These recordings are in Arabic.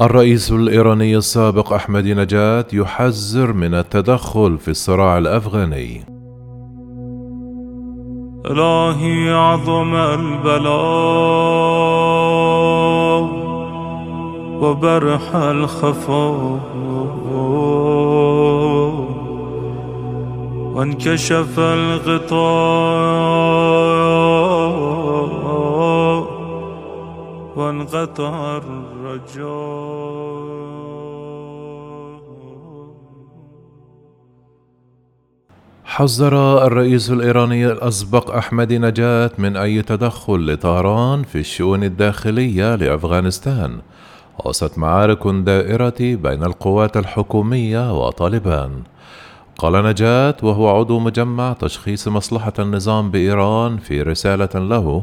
الرئيس الإيراني السابق أحمد نجاة يحذر من التدخل في الصراع الأفغاني. إلهي عظم البلاء وبرح الخفاء وانكشف الغطاء وانقطع الرجاء. حذر الرئيس الإيراني الأسبق أحمد نجاة من أي تدخل لطهران في الشؤون الداخلية لأفغانستان. وسط معارك دائرة بين القوات الحكومية وطالبان. قال نجاة وهو عضو مجمع تشخيص مصلحة النظام بإيران في رسالة له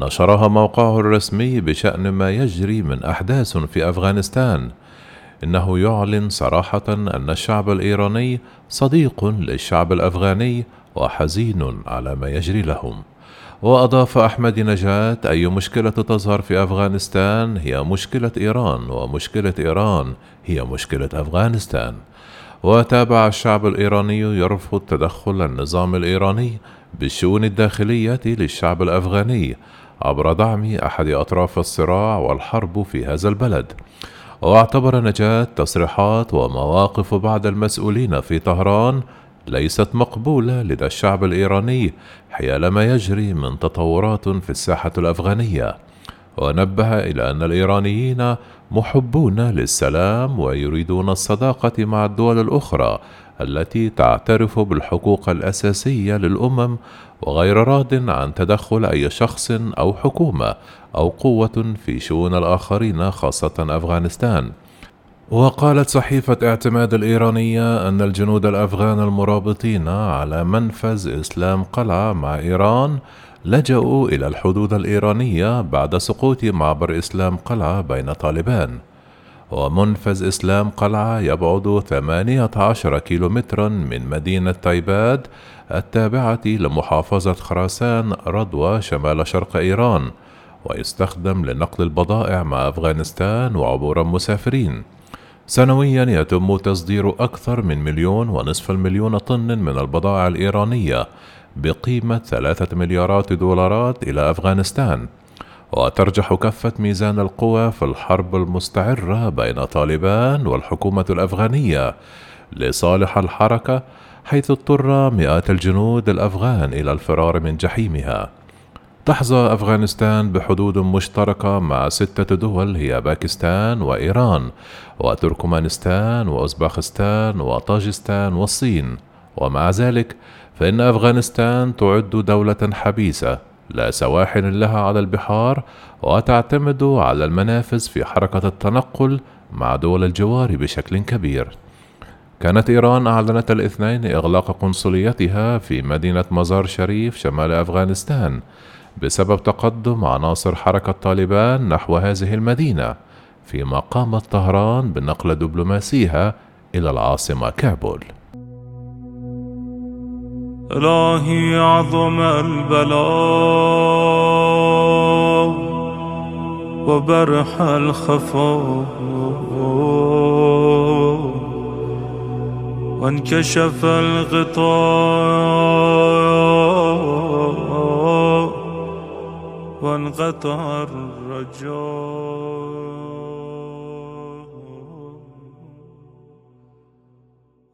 نشرها موقعه الرسمي بشأن ما يجري من أحداث في أفغانستان. إنه يعلن صراحة أن الشعب الإيراني صديق للشعب الأفغاني وحزين على ما يجري لهم. وأضاف أحمد نجاة أي مشكلة تظهر في أفغانستان هي مشكلة إيران ومشكلة إيران هي مشكلة أفغانستان. وتابع الشعب الإيراني يرفض تدخل النظام الإيراني بالشؤون الداخلية للشعب الأفغاني عبر دعم أحد أطراف الصراع والحرب في هذا البلد. واعتبر نجاة تصريحات ومواقف بعض المسؤولين في طهران ليست مقبولة لدى الشعب الإيراني حيال ما يجري من تطورات في الساحة الأفغانية. ونبه إلى أن الإيرانيين محبون للسلام ويريدون الصداقة مع الدول الأخرى التي تعترف بالحقوق الأساسية للأمم وغير راد عن تدخل أي شخص أو حكومة أو قوة في شؤون الآخرين خاصة أفغانستان. وقالت صحيفة اعتماد الإيرانية أن الجنود الأفغان المرابطين على منفذ إسلام قلعة مع إيران لجأوا إلى الحدود الإيرانية بعد سقوط معبر إسلام قلعة بين طالبان. ومنفذ إسلام قلعة يبعد 18 كيلومترا من مدينة تايباد التابعة لمحافظة خراسان رضوى شمال شرق إيران ويستخدم لنقل البضائع مع أفغانستان وعبور المسافرين سنويا يتم تصدير أكثر من مليون ونصف المليون طن من البضائع الإيرانية بقيمة ثلاثة مليارات دولارات إلى أفغانستان. وترجح كفة ميزان القوى في الحرب المستعرة بين طالبان والحكومة الأفغانية لصالح الحركة حيث اضطر مئات الجنود الأفغان إلى الفرار من جحيمها. تحظى أفغانستان بحدود مشتركة مع ستة دول هي باكستان وإيران وتركمانستان وأوزباخستان وطاجستان والصين. ومع ذلك فإن أفغانستان تعد دولة حبيسة لا سواحل لها على البحار وتعتمد على المنافذ في حركة التنقل مع دول الجوار بشكل كبير. كانت إيران أعلنت الاثنين إغلاق قنصليتها في مدينة مزار شريف شمال أفغانستان. بسبب تقدم عناصر حركة طالبان نحو هذه المدينة فيما قامت طهران بنقل دبلوماسيها إلى العاصمة كابول. إلهي عظم البلاء وبرح الخفاء وانكشف الغطاء وانقطع الرجاء.